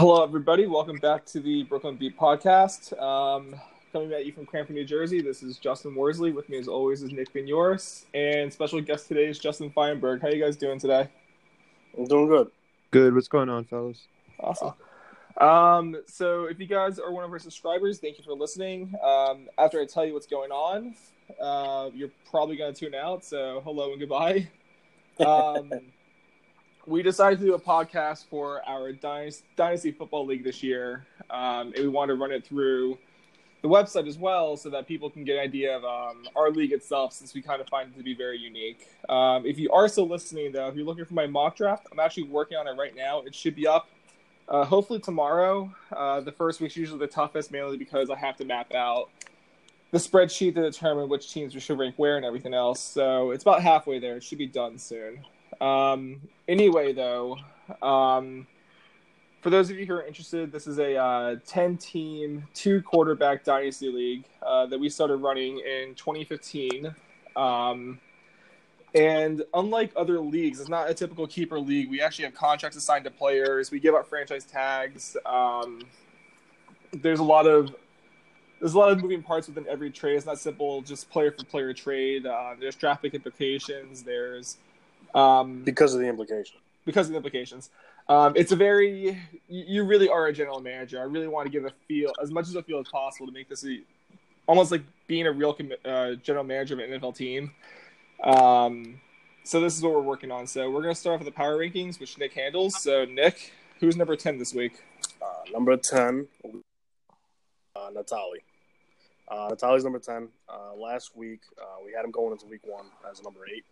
Hello, everybody. Welcome back to the Brooklyn Beat podcast. Um, coming at you from Cranford, New Jersey. This is Justin Worsley. With me, as always, is Nick Vignoris. And special guest today is Justin Feinberg. How you guys doing today? I'm doing good. Good. What's going on, fellas? Awesome. Um, so, if you guys are one of our subscribers, thank you for listening. Um, after I tell you what's going on, uh, you're probably going to tune out. So, hello and goodbye. Um, we decided to do a podcast for our Dynasty, Football League this year, um, and we wanted to run it through the website as well, so that people can get an idea of um, our league itself, since we kind of find it to be very unique. Um, if you are still listening, though, if you're looking for my mock draft, I'm actually working on it right now. It should be up uh, hopefully tomorrow. Uh, the first week's usually the toughest, mainly because I have to map out the spreadsheet to determine which teams we should rank where and everything else. So it's about halfway there. It should be done soon. Um, anyway, though, um, for those of you who are interested, this is a uh, 10 team, two quarterback dynasty league uh, that we started running in 2015. Um, and unlike other leagues, it's not a typical keeper league. We actually have contracts assigned to players. We give out franchise tags. Um, there's a lot of there's a lot of moving parts within every trade. It's not simple, just player for player trade. Uh, there's draft pick implications. There's um, because of the implication. Because of the implications. Um, it's a very you really are a general manager. I really want to give a feel as much as a feel as possible to make this a, almost like being a real uh, general manager of an NFL team. Um, so this is what we're working on. So we're gonna start off with the power rankings, which Nick handles. So Nick, who's number ten this week? Uh, number ten, uh, Natali. Uh, Natali's number ten. Uh, last week uh, we had him going into week one as number eight,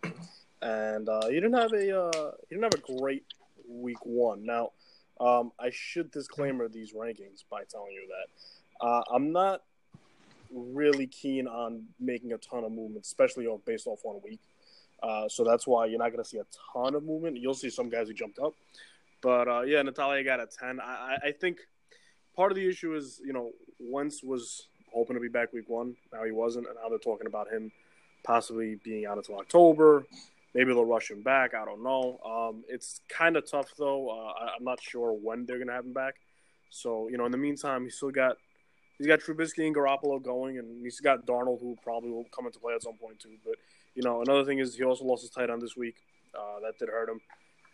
and uh, he didn't have a uh, he didn't have a great week one. Now, um, I should disclaimer these rankings by telling you that uh, I'm not really keen on making a ton of movement, especially based off one week. Uh, so that's why you're not going to see a ton of movement. You'll see some guys who jumped up, but uh, yeah, Natalia got a ten. I, I think part of the issue is you know Wentz was hoping to be back week one. Now he wasn't, and now they're talking about him possibly being out until October. Maybe they'll rush him back. I don't know. Um, it's kind of tough though. Uh, I, am not sure when they're gonna have him back. So you know, in the meantime, he's still got he's got Trubisky and Garoppolo going, and he's got Darnold, who probably will come into play at some point too. But you know, another thing is he also lost his tight end this week. Uh, that did hurt him,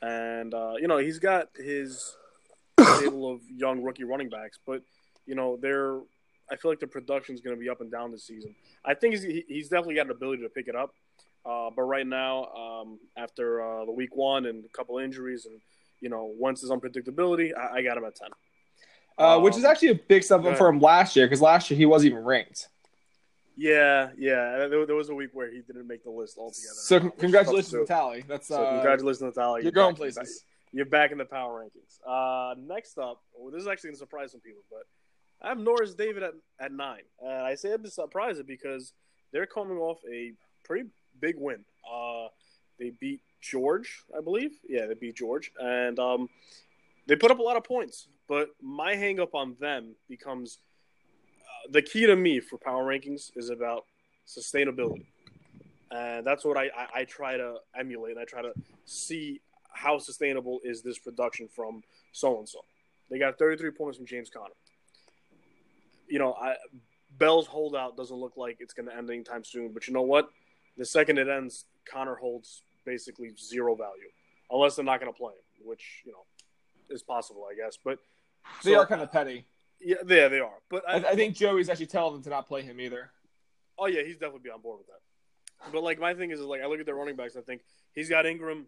and uh, you know he's got his table of young rookie running backs, but you know they're. I feel like the production is going to be up and down this season. I think he's, he's definitely got an ability to pick it up, uh, but right now, um, after uh, the week one and a couple injuries, and you know, once his unpredictability, I, I got him at ten. Uh, um, which is actually a big step up for him last year because last year he wasn't even ranked. Yeah, yeah. There, there, was a week where he didn't make the list altogether. So congratulations, Natali. That's so uh, congratulations, Natali. You're, going places. You're back in the power rankings. Uh, next up, well, this is actually going to surprise some people, but I have Norris David at, at nine. Uh, I say I'm surprised because they're coming off a pretty big win. Uh, they beat George, I believe. Yeah, they beat George, and um, they put up a lot of points. But my hangup on them becomes uh, the key to me for power rankings is about sustainability. And that's what I, I, I try to emulate. And I try to see how sustainable is this production from so and so. They got 33 points from James Conner. You know, I, Bell's holdout doesn't look like it's going to end anytime soon. But you know what? The second it ends, Conner holds basically zero value, unless they're not going to play him, which you know is possible, I guess. But they so, are kind of petty. Yeah, yeah, they are. But I, I, think Joey's actually telling them to not play him either. Oh yeah, he's definitely be on board with that. But like my thing is, is like I look at their running backs, I think he's got Ingram,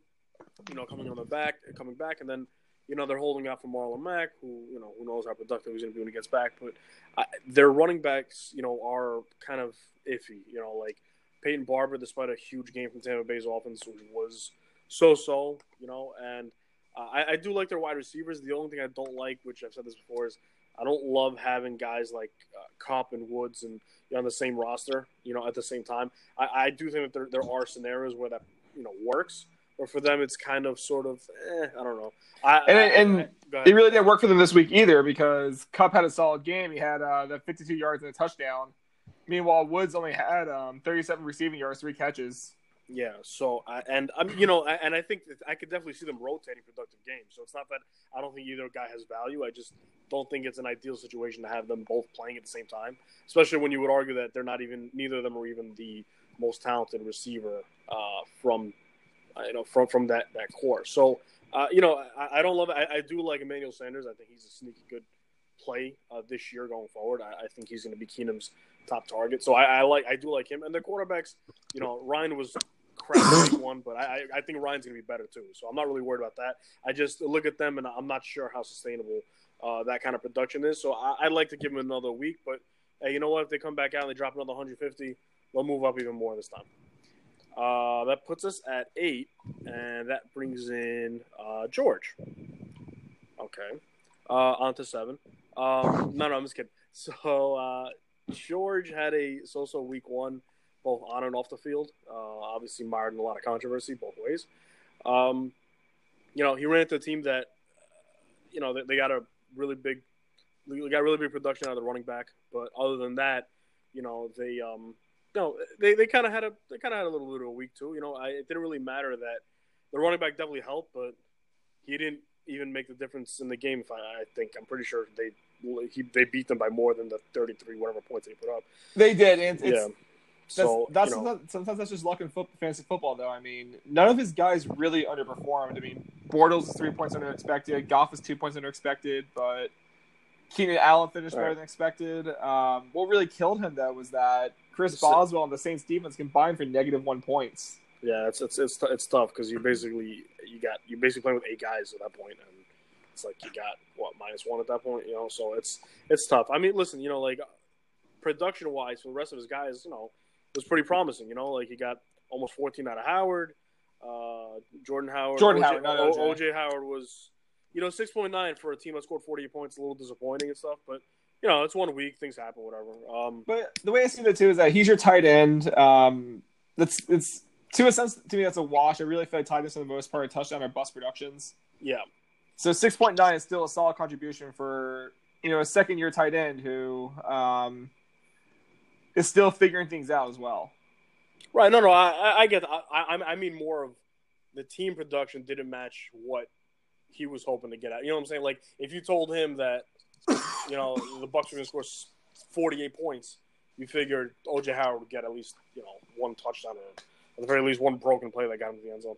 you know, coming on the back, coming back, and then you know they're holding out for Marlon Mack, who you know who knows how productive he's going to be when he gets back. But I, their running backs, you know, are kind of iffy. You know, like Peyton Barber, despite a huge game from Tampa Bay's offense, was so-so. You know, and uh, I, I, do like their wide receivers. The only thing I don't like, which I've said this before, is I don't love having guys like uh, Kupp and Woods and you know, on the same roster. You know, at the same time, I, I do think that there there are scenarios where that you know works, but for them, it's kind of sort of eh, I don't know. I, and and it really didn't work for them this week either because Kupp had a solid game. He had uh, the 52 yards and a touchdown. Meanwhile, Woods only had um, 37 receiving yards, three catches. Yeah. So, I, and I'm, you know, and I think I could definitely see them rotating productive games. So it's not that I don't think either guy has value. I just don't think it's an ideal situation to have them both playing at the same time, especially when you would argue that they're not even neither of them are even the most talented receiver uh, from you know from from that that core. So uh, you know, I, I don't love. I, I, do like Emmanuel Sanders. I think he's a sneaky good play uh, this year going forward. I, I think he's going to be Keenum's top target. So I, I, like I do like him. And the quarterbacks, you know, Ryan was crap one, but I, I think Ryan's going to be better too. So I'm not really worried about that. I just look at them and I'm not sure how sustainable uh, that kind of production is. So I, would like to give them another week. But hey, you know what? If they come back out and they drop another 150, they'll move up even more this time. Uh, that puts us at eight, and that brings in uh, George. Okay, uh, on to seven. Um, no, no, I'm just kidding. So uh, George had a so-so week one, both on and off the field. Uh, obviously, mired in a lot of controversy both ways. Um, you know, he ran into a team that, you know, they, they got a really big, they got really big production out of the running back. But other than that, you know, they um, they, they kind of had a they kind of had a little bit of a week too. You know, I, it didn't really matter that the running back definitely helped, but he didn't even make the difference in the game. If I, I think I'm pretty sure they he, they beat them by more than the 33 whatever points they put up. They did, and yeah. So that's, you know. sometimes that's just luck in foot, fantasy football, though. I mean, none of his guys really underperformed. I mean, Bortles is three points under expected. Goff is two points under expected, but Keenan Allen finished better than expected. Um, what really killed him though was that Chris Boswell and the Saints defense combined for negative one points. Yeah, it's it's it's, it's tough because you basically you got you basically playing with eight guys at that point, and it's like you got what minus one at that point, you know. So it's it's tough. I mean, listen, you know, like production wise for the rest of his guys, you know, it was pretty promising. You know, like he got almost fourteen out of Howard, uh, Jordan Howard, Jordan OJ, Howard, OJ. OJ Howard was, you know, six point nine for a team that scored forty eight points, a little disappointing and stuff, but you know, it's one week, things happen, whatever. Um, but the way I see it too is that he's your tight end. Um, that's it's to a sense to me that's a wash. I really feel like tight for the most part touchdown or bust productions. Yeah. So six point nine is still a solid contribution for you know a second year tight end who um, is still figuring things out as well. Right. No. No. I I get. I I, I mean more of the team production didn't match what he was hoping to get at. You know what I'm saying? Like if you told him that you know, the Bucs were going to score 48 points, you figured OJ Howard would get at least, you know, one touchdown or at the very least one broken play that got him to the end zone.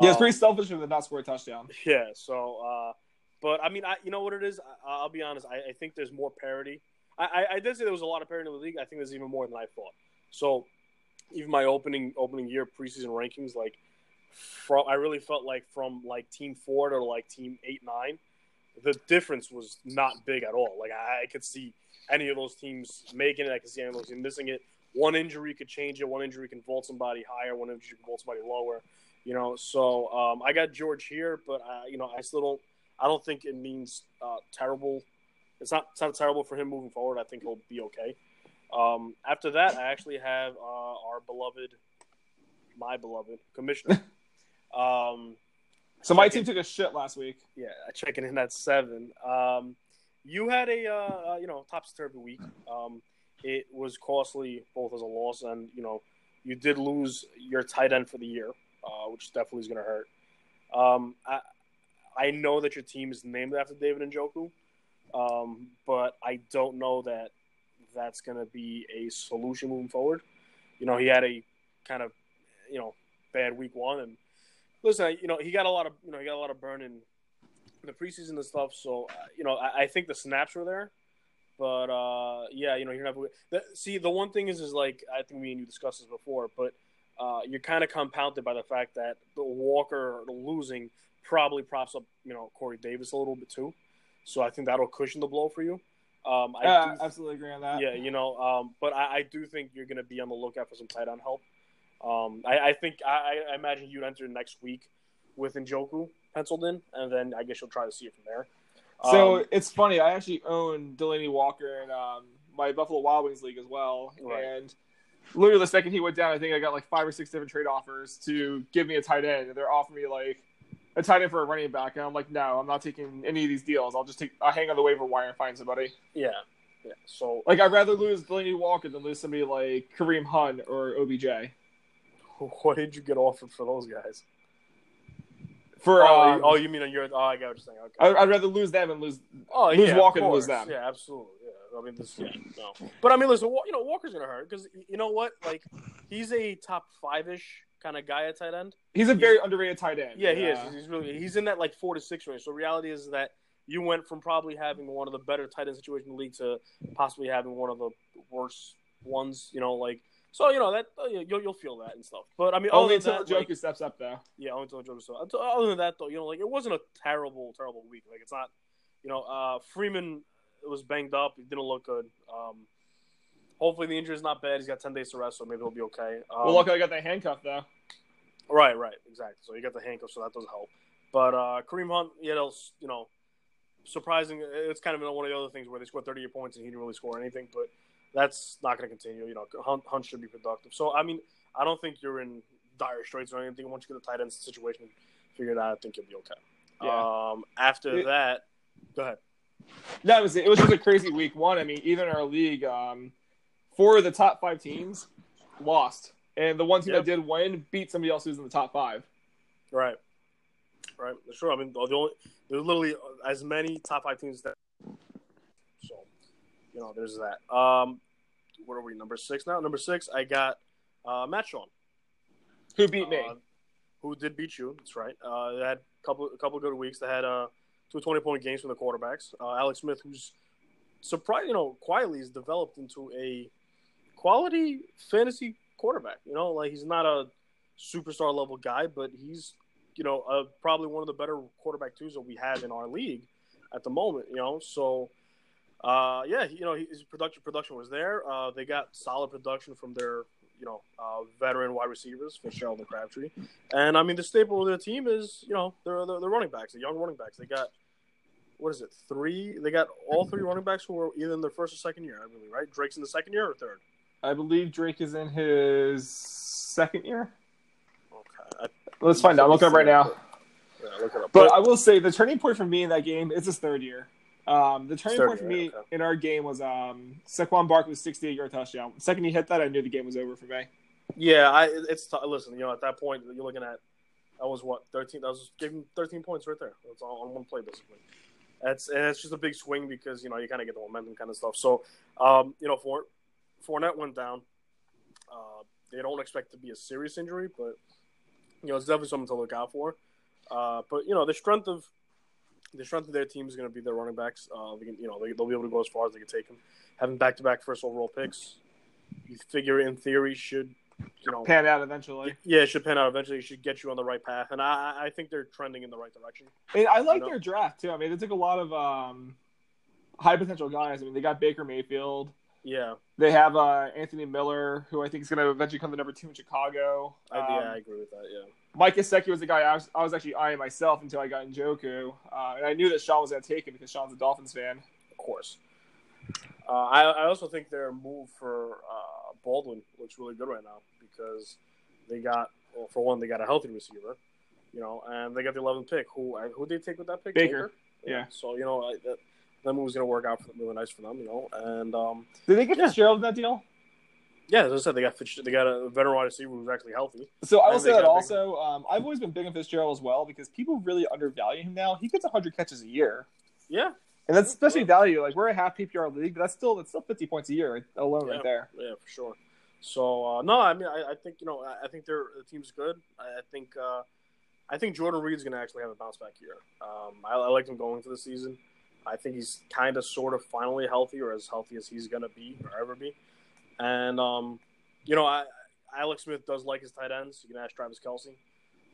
Yeah, it's pretty um, selfish of them not score a touchdown. Yeah, so, uh, but I mean, I, you know what it is? I, will be honest. I, I, think there's more parity. I, I, I, did say there was a lot of parity in the league. I think there's even more than I thought. So, even my opening opening year preseason rankings, like, from I really felt like from like team four to like team eight nine, the difference was not big at all. Like I, I could see any of those teams making it. I could see any of those teams missing it. One injury could change it. One injury can vault somebody higher. One injury can vault somebody lower. You know, so um, I got George here, but I, you know, I still don't. I don't think it means uh, terrible. It's not. It's not terrible for him moving forward. I think he'll be okay. Um, after that, I actually have uh, our beloved, my beloved commissioner. um, so my team took a shit last week. Yeah, checking in at seven. Um, you had a uh, uh, you know topsy turvy week. Um, it was costly both as a loss and you know you did lose your tight end for the year, uh, which definitely is going to hurt. Um, I I know that your team is named after David Njoku, um, but I don't know that that's going to be a solution moving forward. You know, he had a kind of you know bad week one and listen, you know, he got a lot of you know he got a lot of burn in the preseason and stuff. So uh, you know, I, I, think the snaps were there, but uh, yeah, you know, you're not. The, see, the one thing is, is like I think me and you discussed this before, but uh, you're kind of compounded by the fact that the Walker losing probably props up you know Corey Davis a little bit too. So I think that'll cushion the blow for you. Um, I yeah, absolutely agree on that. Yeah, you know, um, but I, I, do think you're going to be on the lookout for some tight end help. Um, I, I, think I, I, imagine you'd enter next week with Njoku penciled in, and then I guess you'll try to see it from there. So um, it's funny. I actually own Delanie Walker in um, my Buffalo Wild Wings league as well, right. and literally the second he went down, I think I got like five or six different trade offers to give me a tight end, and they're offering me like a tight end for a running back, and I'm like, no, I'm not taking any of these deals. I'll just take, I'll hang on the waiver wire and find somebody. Yeah, yeah. So like, I'd rather lose Delanie Walker than lose somebody like Kareem Hunt or OBJ. What did you get offered for those guys? For oh, um, you- oh, you mean on your? Oh, I got what you're saying. Okay. I- I'd rather lose them and lose. Oh, lose yeah, Walker than lose them. Yeah, absolutely. Yeah, I mean, this. Yeah, no. But I mean, listen. You know, Walker's gonna hurt because you know what? Like, he's a top five ish kind of guy at tight end. He's a very underrated tight end. Yeah, he is. He's really he's in that like four to six range. So reality is that you went from probably having one of the better tight end situations in the league to possibly having one of the worst ones. You know, like so you know that uh, you'll you'll feel that and stuff. But I mean, Only until that, Njoku like, steps up, though. yeah, only until Njoku. So until, other than that, though, you know, like it wasn't a terrible, terrible week. Like it's not, you know, uh, Freeman was banged up. He didn't look good. Um, hopefully the injury is not bad. He's got ten days to rest, so maybe he'll be okay. Um, well, luckily I got that handcuff though. Right, right, exactly. So you got the handcuff, so that does help. But uh, Kareem Hunt, you know, you know, surprising. It's kind of one of the other things where they scored 38 points and he didn't really score anything. But that's not going to continue. You know, Hunt, Hunt should be productive. So I mean, I don't think you're in dire straits or anything. Once you get the tight end situation figured out, I think you'll be okay. Yeah. Um, after It- that, go ahead. No, it was it was just a crazy week one. I mean, even in our league, um, four of the top five teams lost, and the one team Yep. that did win beat somebody else who's in the top five. Right, right. Sure. I mean, the only there's literally as many top five teams that. You know, there's that. Um, what are we? Number six now. Number six, I got uh, Matt Sean. Who beat me? Uh, who did beat you? That's right. Uh, they had a couple, a couple of good weeks. They had uh, two 20 point games from the quarterbacks. Uh, Alex Smith, who's surprised, you know, quietly has developed into a quality fantasy quarterback. You know, like he's not a superstar level guy, but he's, you know, uh, probably one of the better quarterback twos that we have in our league at the moment. You know, so. Uh, yeah, you know, his production production was there. Uh, they got solid production from their, you know, uh, veteran wide receivers, Fitzgerald and Crabtree. And I mean, the staple of their team is, you know, they're the running backs, the young running backs. They got what is it, three? They got all three running backs who were either in their first or second year, I believe, right? Drake's in the second year or third. I believe Drake is in his second year. Okay, Let's find out. I'm looking up right now. yeah, look it up. But I will say the turning point for me in that game is his third year. Um, the turning point for me okay. in our game was um, Saquon Barkley's 68 yard touchdown. The second he hit that, I knew the game was over for me. yeah, I it's t- listen. You know, at that point, you're looking at that was what thirteen. That was giving thirteen points right there. That's all on one play basically. That's and it's just a big swing because you know you kind of get the momentum kind of stuff. So, um, you know, for Fournette went down. Uh, they don't expect to be a serious injury, but you know it's definitely something to look out for. Uh, but you know the strength of the strength of their team is going to be their running backs. Uh, they can, you know they, they'll be able to go as far as they can take them. Having back to back first overall picks, you figure in theory should you know Pan out eventually. yeah it should pan out eventually. It should get you on the right path, and I I think they're trending in the right direction. And I like You know? their draft too. I mean, they took a lot of um, high potential guys. I mean, they got Baker Mayfield. Yeah, They have uh, Anthony Miller, who I think is going to eventually come to number two in Chicago. I, Um, yeah, I agree with that. Yeah. Mike Gesicki was the guy I was, I was actually eyeing myself until I got Njoku. Uh, and I knew that Sean was going to take him because Sean's a Dolphins fan. of course. Uh, I, I also think their move for uh, Baldwin looks really good right now because they got, well, for one, they got a healthy receiver, you know, and they got the 11th pick. Who who did they take with that pick? Baker. Yeah. So you know I, that that move was going to work out for them, really nice for them, you know. And um, Did they get Yeah. Fitzgerald in that deal? Yeah, as I said, they got they got a veteran wide receiver who's actually healthy. So I will say that also. Um, I've always been big on Fitzgerald as well because people really undervalue him now. He gets 100 catches a year. Yeah, And that's especially value. Like we're a half PPR league, but that's still that's still 50 points a year alone Yeah. right there. Yeah, for sure. So uh, no, I mean, I, I think you know, I, I think their the team's good. I, I think, uh, I think Jordan Reed's going to actually have a bounce back year. Um, I, I liked him going into the season. I think he's kind of, sort of, finally healthy, or as healthy as he's going to be or ever be. And um, you know, I, Alex Smith does like his tight ends. You can ask Travis Kelce,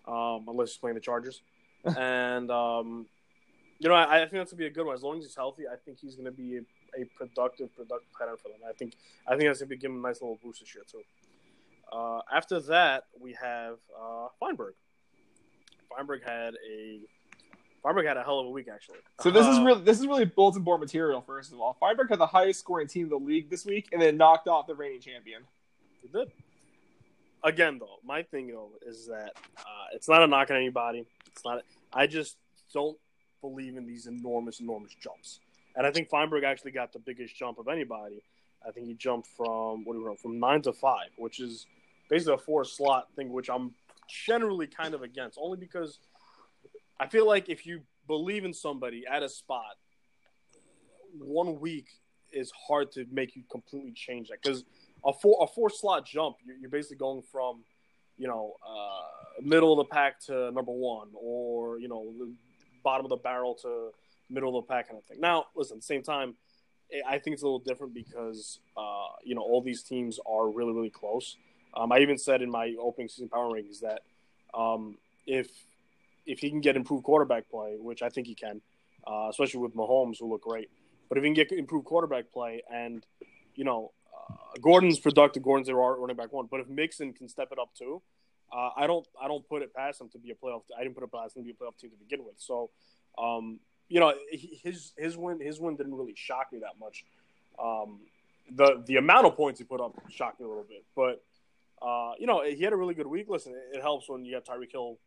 um, unless he's playing the Chargers. and um, you know, I, I think that's gonna be a good one. As long as he's healthy, I think he's gonna be a, a productive, productive tight end for them. I think I think that's gonna be give him a nice little boost this year too. Uh, after that, we have uh, Feinberg. Feinberg had a Feinberg had a hell of a week actually. So this is Uh, really this is really bulletin board material. First of all, Feinberg had the highest scoring team in the league this week, and then knocked off the reigning champion. He did. Again, though, my thing though is that uh, it's not a knock on anybody. It's not. I just don't believe in these enormous, enormous jumps. And I think Feinberg actually got the biggest jump of anybody. I think he jumped from what do we know from nine to five, which is basically a four slot thing, which I'm generally kind of against, only because I feel like if you believe in somebody at a spot, one week is hard to make you completely change that because a four a four slot jump, you're, you're basically going from you know uh, middle of the pack to number one, or you know bottom of the barrel to middle of the pack kind of thing. Now, listen, same time, I think it's a little different because uh, you know all these teams are really really close. Um, I even said in my opening season power rankings that um, if if he can get improved quarterback play, which I think he can, uh, especially with Mahomes, who look great, but if he can get improved quarterback play and you know uh, Gordon's productive, Gordon's their running back one, but if Mixon can step it up too, uh, I don't I don't put it past him to be a playoff. I didn't put it past him to be a playoff team to begin with. So um, you know, his his win his win didn't really shock me that much. Um, the the amount of points he put up shocked me a little bit, but uh, you know, he had a really good week. Listen, it helps when you have Tyreek Hill,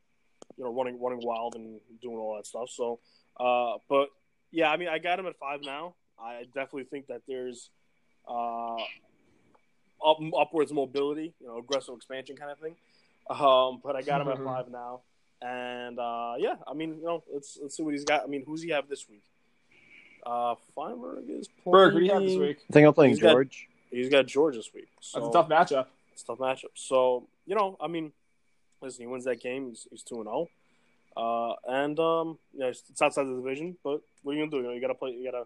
you know, running running wild and doing all that stuff. So, uh, but yeah, I mean, I got him at five now. I definitely think that there's uh, up, upwards mobility, you know, aggressive expansion kind of thing. Um, but I got him at five now. And uh, yeah, I mean, you know, let's let's see what he's got. I mean, who's he have this week? Uh, Feinberg is playing. Berg, who do you have this week? I think I'm playing He's got- George. He's got George this week. So That's a tough matchup. It's a tough matchup. So you know, I mean, listen, he wins that game. He's he's two and zero. Uh, and um, yeah, it's, it's outside the division, but what are you gonna do? You, know, you gotta play. You gotta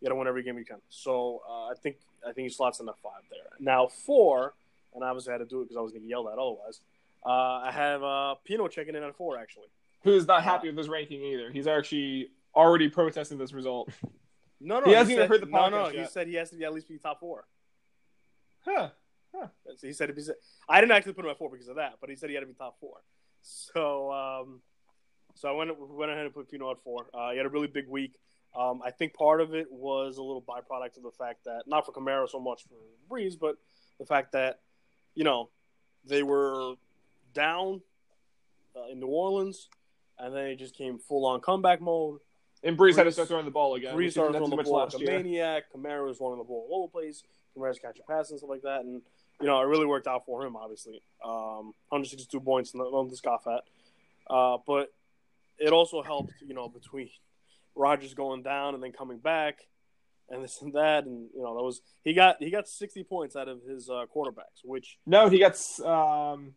you gotta win every game you can. So uh, I think I think he slots in the five there. Now four, and I obviously had to do it because I was gonna yell yelled at otherwise. Uh, I have uh, Pino checking in at four actually. Who's not happy with this ranking either? He's actually already protesting this result. No, no, He hasn't even said, heard the podcast. No, no, podcast he said he has to be at least be top four. Huh? He said if he's, I didn't actually put him at four because of that, but he said he had to be top four. So, um, so I went went ahead and put Pino at four. Uh, he had a really big week. Um, I think part of it was a little byproduct of the fact that not for Kamara so much for Brees, but the fact that you know they were down uh, in New Orleans, and then it just came full on comeback mode. And Brees had to start throwing the ball again. Brees which started throwing have the too ball much like a last maniac. Kamara was running the ball all over the place. Kamara's catching passes and stuff like that, and you know it really worked out for him. Obviously, um, 162 points, nothing to scoff at. Uh, but it also helped, you know, between Rodgers going down and then coming back, and this and that, and you know that was he got he got 60 points out of his uh, quarterbacks, which No, he gets. Um,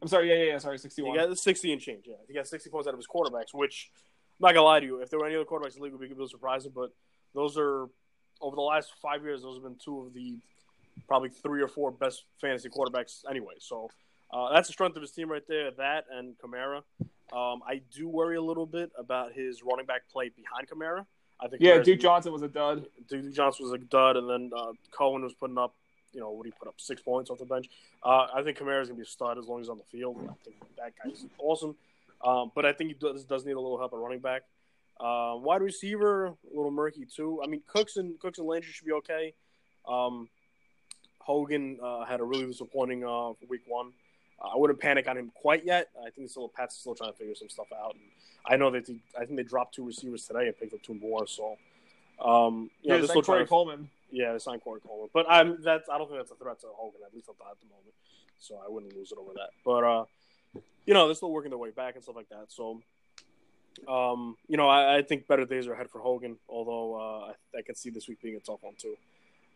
I'm sorry. Yeah, yeah, yeah. Sorry, he sixty-one. got 60 and change. Yeah, he got 60 points out of his quarterbacks, which I'm not gonna lie to you, if there were any other quarterbacks in the league, it would be a little surprising. But those are over the last five years, those have been two of the probably three or four best fantasy quarterbacks anyway. So uh, that's the strength of his team right there. That and Kamara. Um, I do worry a little bit about his running back play behind Kamara. I think yeah, Kamara's- Duke Johnson was a dud. Duke Johnson was a dud, and then uh, Cohen was putting up, you know, what he put up six points off the bench. Uh, I think Kamara's gonna be a stud as long as he's on the field. I think that guy's awesome, um, but I think he does, does need a little help at running back. Uh, wide receiver, a little murky too. I mean, Cooks and Cooks and Landry should be okay. Um, Hogan uh, had a really disappointing uh, week one. Uh, I wouldn't panic on him quite yet. I think still Pat's still trying to figure some stuff out. And I know that he, I think they dropped two receivers today and picked up two more. So, um, Yeah, they're still like Corey to Coleman. yeah, they signed Corey Coleman, but I'm that's I don't think that's a threat to Hogan at least at the, at the moment. So I wouldn't lose it over that. But uh, you know, they're still working their way back and stuff like that. So, um, you know, I, I think better days are ahead for Hogan. Although uh, I, I could see this week being a tough one too.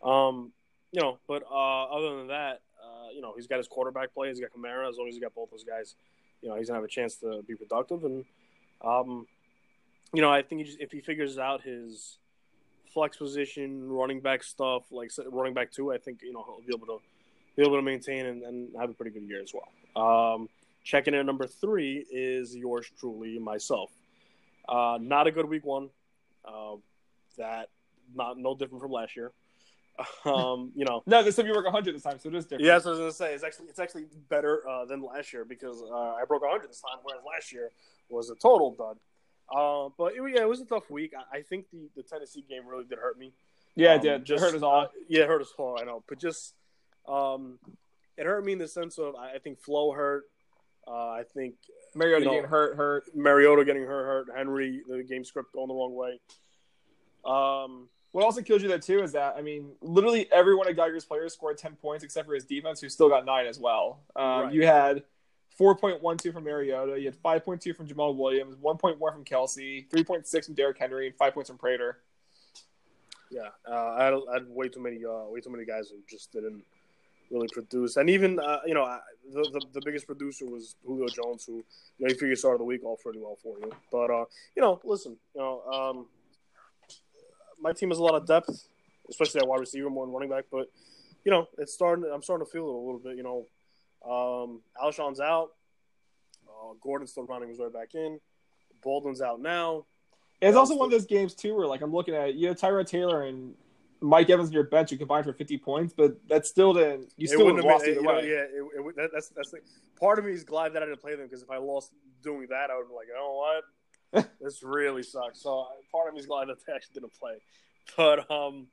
Um, you know, but uh, other than that, uh, you know, he's got his quarterback play. He's got Kamara. As long as he's got both those guys, you know, he's gonna have a chance to be productive. And um, you know, I think he just, if he figures out his flex position, running back stuff, like running back two, I think you know he'll be able to be able to maintain and, and have a pretty good year as well. Um, checking in at number three is yours truly, myself. Uh, not a good week one. Uh, that not no different from last year. Um, you know, No, this time you work 100 this time, so it is different. yeah, that's what I was gonna say. It's actually it's actually better uh, than last year because uh, I broke 100 this time, whereas last year was a total dud. Uh, but it, yeah, it was a tough week. I, I think the, the Tennessee game really did hurt me. yeah, it Um, did. Just it hurt us all. uh, yeah, it hurt us all. I know, but just um, it hurt me in the sense of I, I think Flo hurt. Uh, I think Mariota you know- getting hurt, hurt. Mariota getting hurt, hurt. Henry, the game script going the wrong way. Um, What also kills you there too is that I mean, literally every one of Geiger's players scored ten points except for his defense, who still got nine as well. Um, Right. You had four point one two from Mariota, you had five point two from Jamaal Williams, one point one from Kelce, three point six from Derrick Henry, and five points from Prater. Yeah, uh, I, had, I had way too many, uh, way too many guys who just didn't really produce. And even, uh, you know, I- the, the the biggest producer was Julio Jones, who you know, you figure started the week off pretty well for you. But uh, you know, listen, you know, um, my team has a lot of depth, especially at wide receiver more than running back. But you know, it's starting. I'm starting to feel it a little bit. You know, um, Alshon's out. Uh, Gordon's still running his way back in. Baldwin's out now. And it's Yeah, also so- one of those games too where like I'm looking at you know Tyrod Taylor and Mike Evans on your bench who combined for 50 points, but that still didn't. You still would have lost been- either you know, way. yeah, it, it, that, that's that's the, part of me is glad that I didn't play them because if I lost doing that, I would be like, you know what, this really sucks. So part of me is glad that they actually didn't play. But um,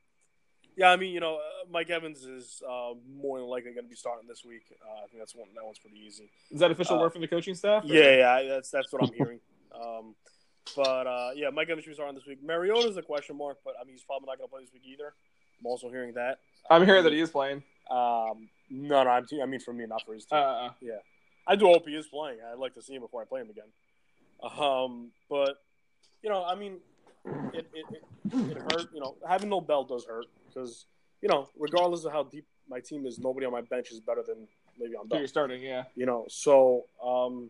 yeah, I mean, you know, uh, Mike Evans is uh, more than likely going to be starting this week. Uh, I think that's one that one's pretty easy. Is that official Uh, word from the coaching staff? or- Yeah, yeah, that's that's what I'm hearing. Um, but uh, yeah, Mike Evans should be starting this week. Mariota's a question mark, but I mean, he's probably not going to play this week either. I'm also hearing that. I'm hearing that he is playing. Um, no, no, I'm I mean for me, not for his team. Uh, yeah, I do hope he is playing. I'd like to see him before I play him again. Um, but you know, I mean, it it, it, it hurt. You know, having no bell does hurt because you know, regardless of how deep my team is, nobody on my bench is better than maybe on. Bell. you're starting, yeah. You know, so um,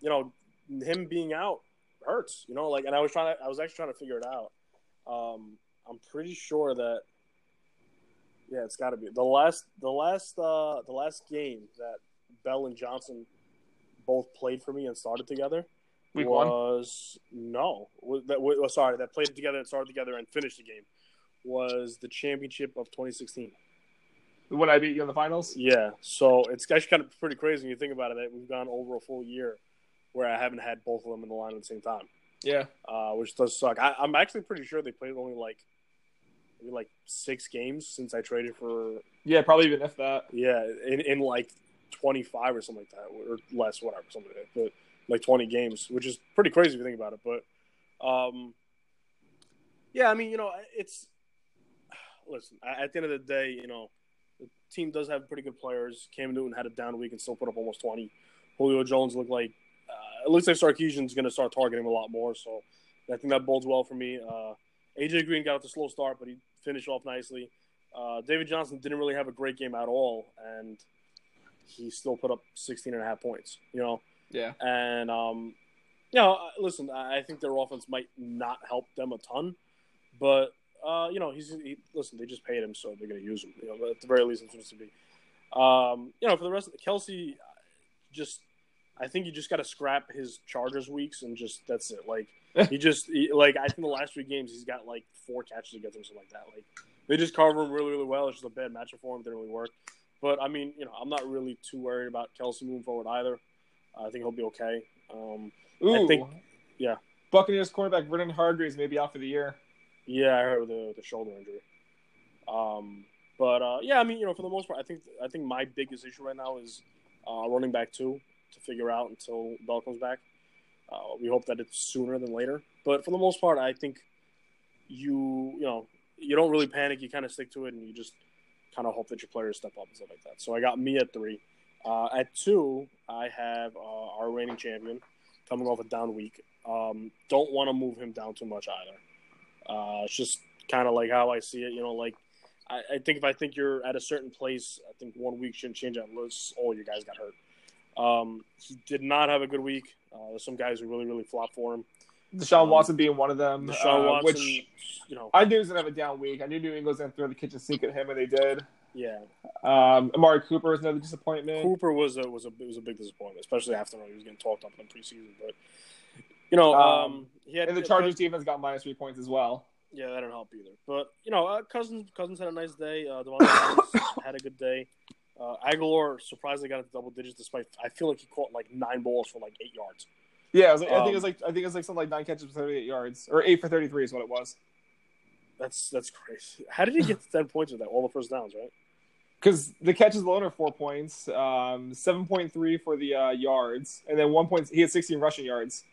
you know, him being out hurts. You know, like, and I was trying to, I was actually trying to figure it out. Um, I'm pretty sure that. Yeah, it's got to be the last, the last, uh, the last game that Bell and Johnson both played for me and started together Week one. was no, that was, oh, sorry, that played together and started together and finished the game was the championship of 2016. When I beat you in the finals? Yeah, so it's actually kind of pretty crazy when you think about it. That we've gone over a full year where I haven't had both of them in the line at the same time, Yeah. uh, which does suck. I, I'm actually pretty sure they played only like maybe like six games since I traded for Yeah, probably even if that. yeah in, in like 25 or something like that or less, whatever, something like that. But like 20 games, which is pretty crazy if you think about it. But um, yeah, I mean, you know, it's listen. At the end of the day, you know, the team does have pretty good players. Cam Newton had a down week and still put up almost 20. Julio Jones looked like uh, it looks like Sarkisian's going to start targeting him a lot more. So I think that bodes well for me. Uh, AJ Green got off the slow start, but he finished off nicely. Uh, David Johnson didn't really have a great game at all, and he still put up 16 and a half points, you know. Yeah. And um, you know, listen, I think their offense might not help them a ton, but uh, you know, he's he, listen. They just paid him, so they're going to use him. You know, at the very least, it seems to be. Um, you know, for the rest of the Kelce, just I think you just got to scrap his Chargers weeks and just that's it. Like he just he, like I think the last three games he's got like four catches against him, or something like that. Like they just cover him really, really well. It's just a bad matchup for him. Didn't really work. But I mean, you know, I'm not really too worried about Kelce moving forward either. I think he'll be okay. Um, Ooh. I think- yeah. Buccaneers cornerback Vernon Hargreaves may be out for the year. yeah, I heard the the shoulder injury. Um, but uh, yeah, I mean, you know, for the most part, I think I think my biggest issue right now is uh, running back two to figure out until Bell comes back. Uh, we hope that it's sooner than later. But for the most part, I think you you know you don't really panic. You kind of stick to it, and you just kind of hope that your players step up and stuff like that. So I got me at three. Uh, at two, I have uh, our reigning champion coming off a down week. Um, don't want to move him down too much either. Uh, it's just kind of like how I see it. You know, like I, I think if I think you're at a certain place, I think one week shouldn't change that unless all your guys got hurt. Um, he did not have a good week. Uh, there's some guys who really, really flopped for him. Deshaun Um, Watson being one of them. Deshaun uh, Watson, Which you know, I knew he was going to have a down week. I knew New England was going to throw the kitchen sink at him, and they did. Yeah. Um, Amari Cooper was another disappointment. Cooper was a was a was a big disappointment, especially after he was getting talked up in the preseason. But you know, um, Um, he had And the Chargers defense got minus three points as well. Yeah, that didn't help either. But you know, uh, Cousins Cousins had a nice day. Uh, Devontae had a good day. Uh, Agholor surprisingly got into double digits, despite I feel like he caught like nine balls for like eight yards. Yeah, was like, I think it Um, was like I think it was like something like nine catches for thirty-eight yards, or eight for thirty-three is what it was. That's that's crazy. How did he get to ten points with that? All the first downs, right? Because the catches alone are four points, um, seven point three for the uh, yards, and then one point. He had sixteen rushing yards.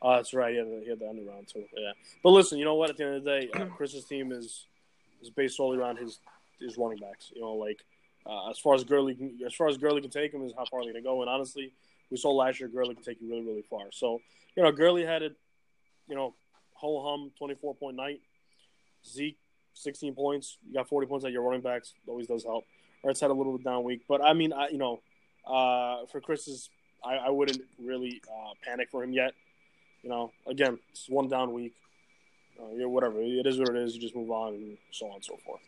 Oh, that's right. He had, the, he had the end around too. Yeah, but listen, you know what? At the end of the day, uh, Chris's team is is based solely around his his running backs. You know, like uh, as far as Gurley, as far as Gurley can take him, is how far they're gonna go. And honestly, we saw last year Gurley can take you really, really far. So you know, Gurley had it, you know, whole hum twenty four point night. Zeke sixteen points. You got forty points at your running backs. Always does help. Ertz had a little down week, but I mean, I you know, uh, for Chris's, I, I wouldn't really uh, panic for him yet. You know, again, it's one down week. Uh, yeah, whatever. It is what it is. You just move on and so on and so forth.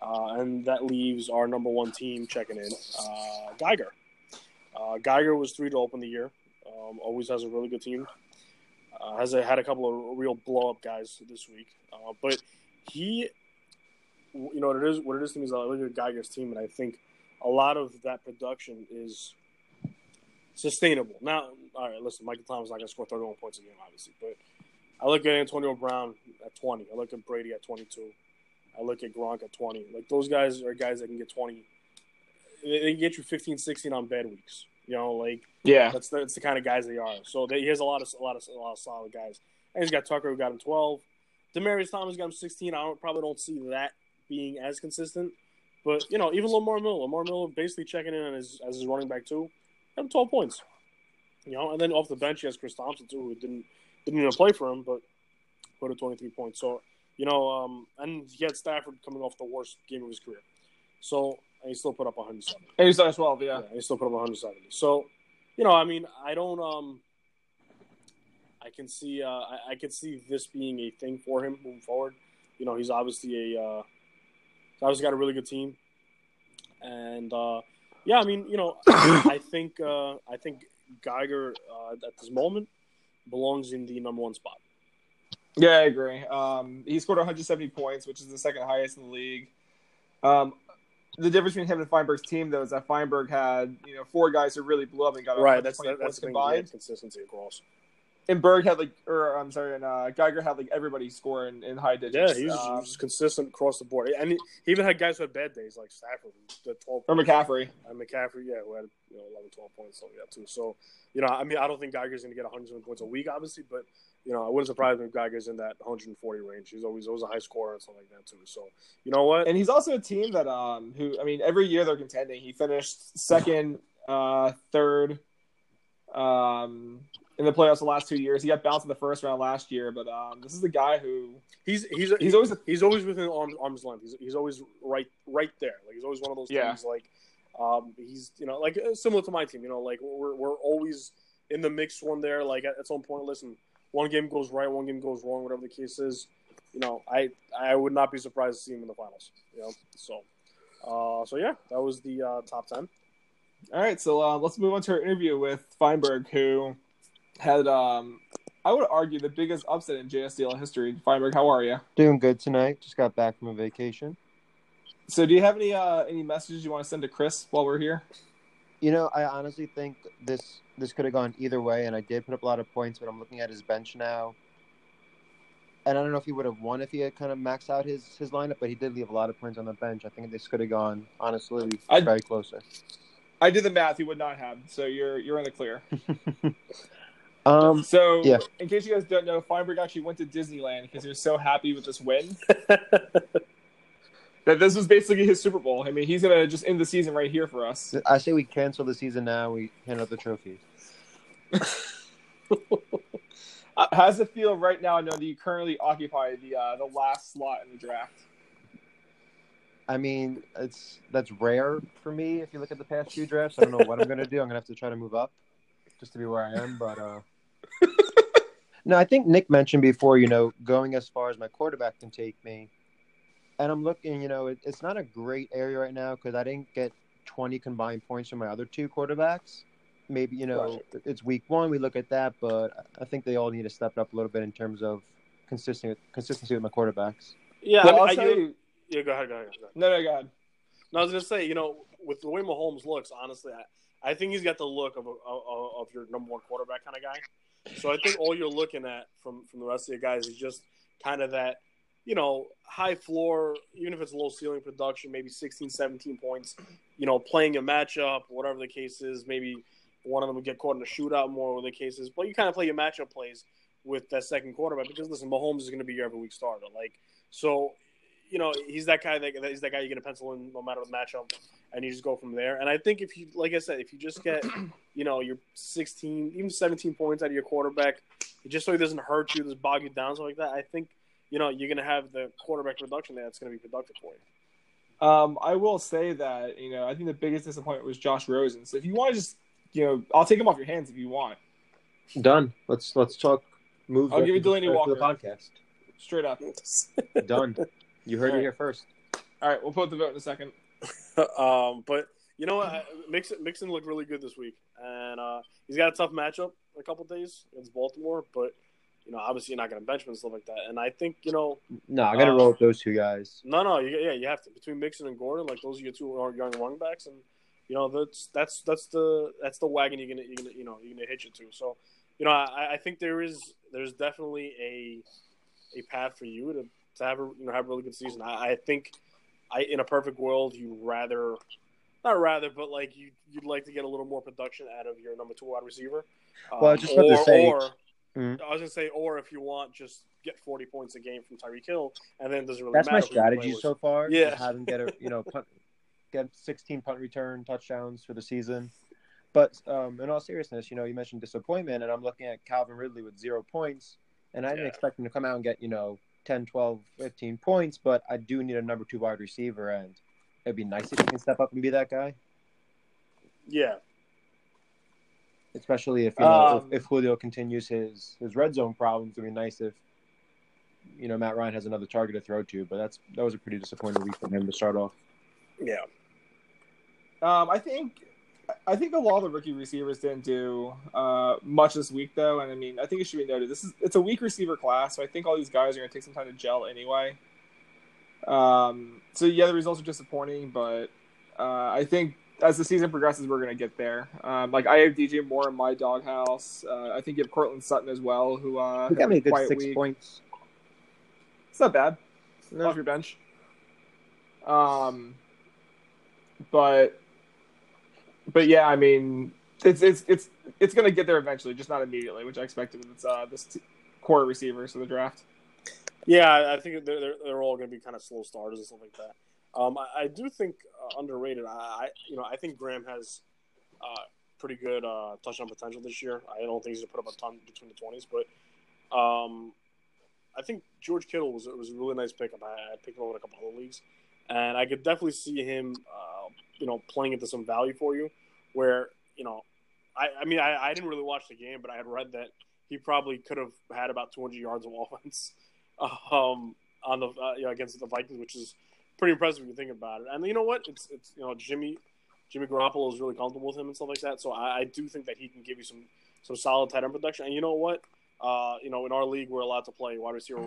Uh, and that leaves our number one team checking in, uh, Geiger. Uh, Geiger was three to open the year. Um, always has a really good team. Uh, has a, had a couple of real blow up guys this week, uh, but he, you know, what it is what it is to me is I look at Geiger's team, and I think a lot of that production is sustainable. Now, all right, listen, Michael Thomas not going to score 31 points a game, obviously, but I look at Antonio Brown at 20. I look at Brady at 22. I look at Gronk at 20. Like, those guys are guys that can get 20. They can get you 15, 16 on bad weeks. You know, like Yeah. that's the, that's the kind of guys they are. So they, he has a lot of a lot of a lot of solid guys. And he's got Tucker who got him 12. Demaryius Thomas got him 16. I don't, probably don't see that being as consistent. But you know, even Lamar Miller, Lamar Miller basically checking in as as his running back too, him 12 points. You know, and then off the bench he has Chris Thompson too, who didn't didn't even play for him, but put a 23 points. So you know, um, and he had Stafford coming off the worst game of his career. So and he still put up 170. And he's at 12, yeah. Yeah, he still put up 170. So, you know, I mean, I don't. Um, I can see. Uh, I, I can see this being a thing for him moving forward. You know, he's obviously a. Uh, obviously got a really good team, and uh, yeah, I mean, you know, I think. Uh, I think Geiger uh, at this moment belongs in the number one spot. Yeah, I agree. Um, he scored 170 points, which is the second highest in the league. Um, the difference between him and Feinberg's team, though, is that Feinberg had you know four guys who really blew up and got Right. That's that, that's points the thing. Consistency across. And Berg had like, or I'm sorry, and uh, Geiger had like everybody score in, in high Yeah, digits. he was, um, he was consistent across the board, and he, he even had guys who had bad days like Stafford, did 12 or McCaffrey. And McCaffrey, yeah, who had you know 11, 12 points, so yeah, too. So, you know, I mean, I don't think Geiger's going to get 100 points a week, obviously, but you know, I wouldn't surprise me if Geiger's in that 140 range. He's always always a high scorer and stuff like that too. So, you know what? And he's also a team that, um, who I mean, every year they're contending. He finished second, uh, third, um, in the playoffs the last two years. He got bounced in the first round last year, but um, this is the guy who He's he's he's always he's always within arm's, arm's length. He's, he's always right right there. Like he's always one of those Yeah. teams. Like um, he's you know like uh, similar to my team. You know, like we're we're always in the mix one there. Like at, at some point, listen, one game goes right, one game goes wrong, whatever the case is. You know, I I would not be surprised to see him in the finals. You know, so uh, so yeah, that was the uh, top ten. All right, so uh, let's move on to our interview with Feinberg, who had, um, I would argue, the biggest upset in JSDL history. Feinberg, how are you? Doing good tonight. Just got back from a vacation. So, do you have any uh, any messages you want to send to Chris while we're here? You know, I honestly think this this could have gone either way, and I did put up a lot of points. But I'm looking at his bench now, and I don't know if he would have won if he had kind of maxed out his his lineup. But he did leave a lot of points on the bench. I think this could have gone honestly I- very closer. I did the math; he would not have. So you're you're in the clear. Um, So, yeah. in case you guys don't know, Feinberg actually went to Disneyland because he was so happy with this win that this was basically his Super Bowl. I mean, he's gonna just end the season right here for us. I say we cancel the season now. We hand out the trophies. How's it feel right now? Knowing that you currently occupy the uh, the last slot in the draft. I mean, it's that's rare for me. If you look at the past few drafts, I don't know what I'm gonna do. I'm gonna have to try to move up just to be where I am. But uh, no, I think Nick mentioned before. You know, going as far as my quarterback can take me, and I'm looking. You know, it, it's not a great area right now because I didn't get 20 combined points from my other two quarterbacks. Maybe you know it's week one. We look at that, but I think they all need to step up a little bit in terms of consistent consistency with my quarterbacks. yeah, well, I I'll tell you, you. yeah. Go ahead, go ahead. Go ahead. No, no, go ahead. No, I was gonna say, you know, with the way Mahomes looks, honestly, I, I think he's got the look of, a, of of your number one quarterback kind of guy. So I think all you're looking at from from the rest of your guys is just kind of that, you know, high floor, even if it's low ceiling production, maybe 16, 17 points, you know, playing a matchup, whatever the case is, maybe one of them would get caught in a shootout more with the cases. But you kind of play your matchup plays with that second quarterback because listen, Mahomes is going to be your every week starter. Like so, you know, he's that guy that he's that guy you're going to pencil in no matter the matchup, and you just go from there. And I think if you, like I said, if you just get, you know, your 16, even 17 points out of your quarterback, just so he doesn't hurt you, doesn't bog you down, something like that. I think you know you're going to have the quarterback production there that's going to be productive for you. Um, I will say that you know I think the biggest disappointment was Josh Rosen. So if you want to just you know I'll take him off your hands if you want. Done. Let's let's talk Move. I'll give you after the- Delaney after the podcast. Straight up. Done. You heard All it right. here first. All right, we'll put the vote in a second. um, but you know what? Mixon, Mixon looked really good this week, and uh, he's got a tough matchup in a couple days against Baltimore. But you know, obviously, you're not going to bench him and stuff like that. And I think you know, No, I got to Uh, roll with those two guys. no, no, you, yeah, you have to between Mixon and Gordon, like those are your two young running backs, and you know that's that's that's the that's the wagon you're gonna you're gonna you know you're gonna hitch it to. So you know, I, I think there is there's definitely a a path for you to, to have a you know have a really good season. I, I think I in a perfect world you'd rather not rather, but like you you'd like to get a little more production out of your number two wide receiver. Well, I Um, just about to or, say- or Mhm. I was gonna say, or if you want, just get forty points a game from Tyreek Hill, and then it doesn't really That's my strategy so far. Yeah. have him get a you know punt, get 16 punt return touchdowns for the season. But um, in all seriousness, you know, you mentioned disappointment, and I'm looking at Calvin Ridley with zero points, and I didn't Yeah. expect him to come out and get you know 10, 12, 15 points. But I do need a number two wide receiver, and it'd be nice if he can step up and be that guy. Yeah, Especially if you know Um, if, if Julio continues his his red zone problems, it'd be nice if you know Matt Ryan has another target to throw to. But that's that was a pretty disappointing week for him to start off. yeah, Um, I think I think a lot of the rookie receivers didn't do uh, much this week, though, and I mean, I think it should be noted this is it's a weak receiver class, so I think all these guys are going to take some time to gel anyway. Um, so yeah, the results are disappointing, but uh, I think as the season progresses, we're going to get there. Um, like I have DJ Moore in my doghouse. Uh, I think you have Courtland Sutton as well, who uh, got me a good six week. points. It's not bad No. off your bench. Um, but but yeah, I mean, it's it's it's it's gonna get there eventually, just not immediately, which I expected with this uh, this t- core receivers for the draft. yeah. I- I think they're they're, they're all going to be kind of slow starters and stuff like that. Um, I, I do think uh, underrated. I, I you know I think Graham has uh, pretty good uh, touchdown potential this year. I don't think he's going to put up a ton between the twenties, but um, I think George Kittle was was a really nice pickup. I, I picked him up in a couple of leagues, and I could definitely see him, uh, you know, playing into some value for you. Where you know, I, I mean, I, I didn't really watch the game, but I had read that he probably could have had about 200 yards of offense um, on the uh, you know, against the Vikings, which is pretty impressive if you think about it. And you know what? It's it's you know Jimmy Jimmy Garoppolo is really comfortable with him and stuff like that. So I, I do think that he can give you some some solid tight end production. And you know what? Uh, you know, in our league, we're allowed to play wide receiver,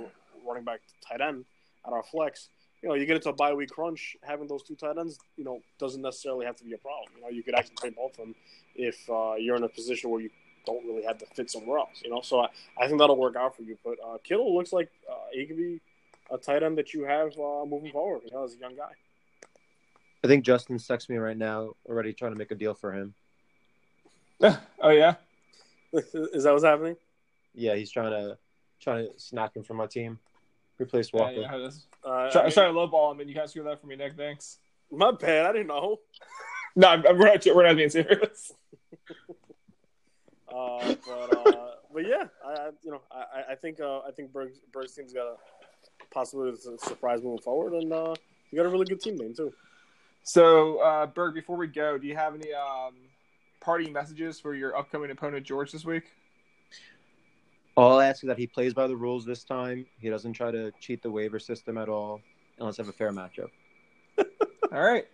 running back, tight end at our flex. You know, you get into a bye week crunch, having those two tight ends, you know, doesn't necessarily have to be a problem. You know, you could actually play both of them if uh, you're in a position where you don't really have to fit somewhere else. You know, so I, I think that'll work out for you. But uh, Kittle looks like uh, he could be a tight end that you have uh, moving forward. You know, as a young guy. I think Justin texting me right now, already trying to make a deal for him. oh yeah, Is that what's happening? Yeah, he's trying to trying to snap him from my team. Replace Walker. yeah, how it is. Uh, Try, I mean, trying to lowball him, and you kind of screwed that for me, Nick. Thanks. my bad. I didn't know. No, I'm, I'm- we're not we're not being serious. Uh, but uh, but yeah, I, you know I, I think uh, I think Berg, Berg's team's got a possibility to surprise moving forward, and uh, you got a really good team name too. So, uh, Berg, before we go, do you have any um, parting messages for your upcoming opponent, George, this week? All I ask is that he plays by the rules this time. He doesn't try to cheat the waiver system at all, and let's have a fair matchup. All right.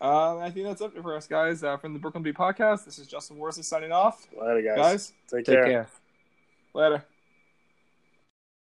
Uh, I think that's it for us, guys. Uh, from the Brooklyn Beat Podcast, this is Justin Worsley signing off. Later, guys. Guys, Take, Take care. care. later.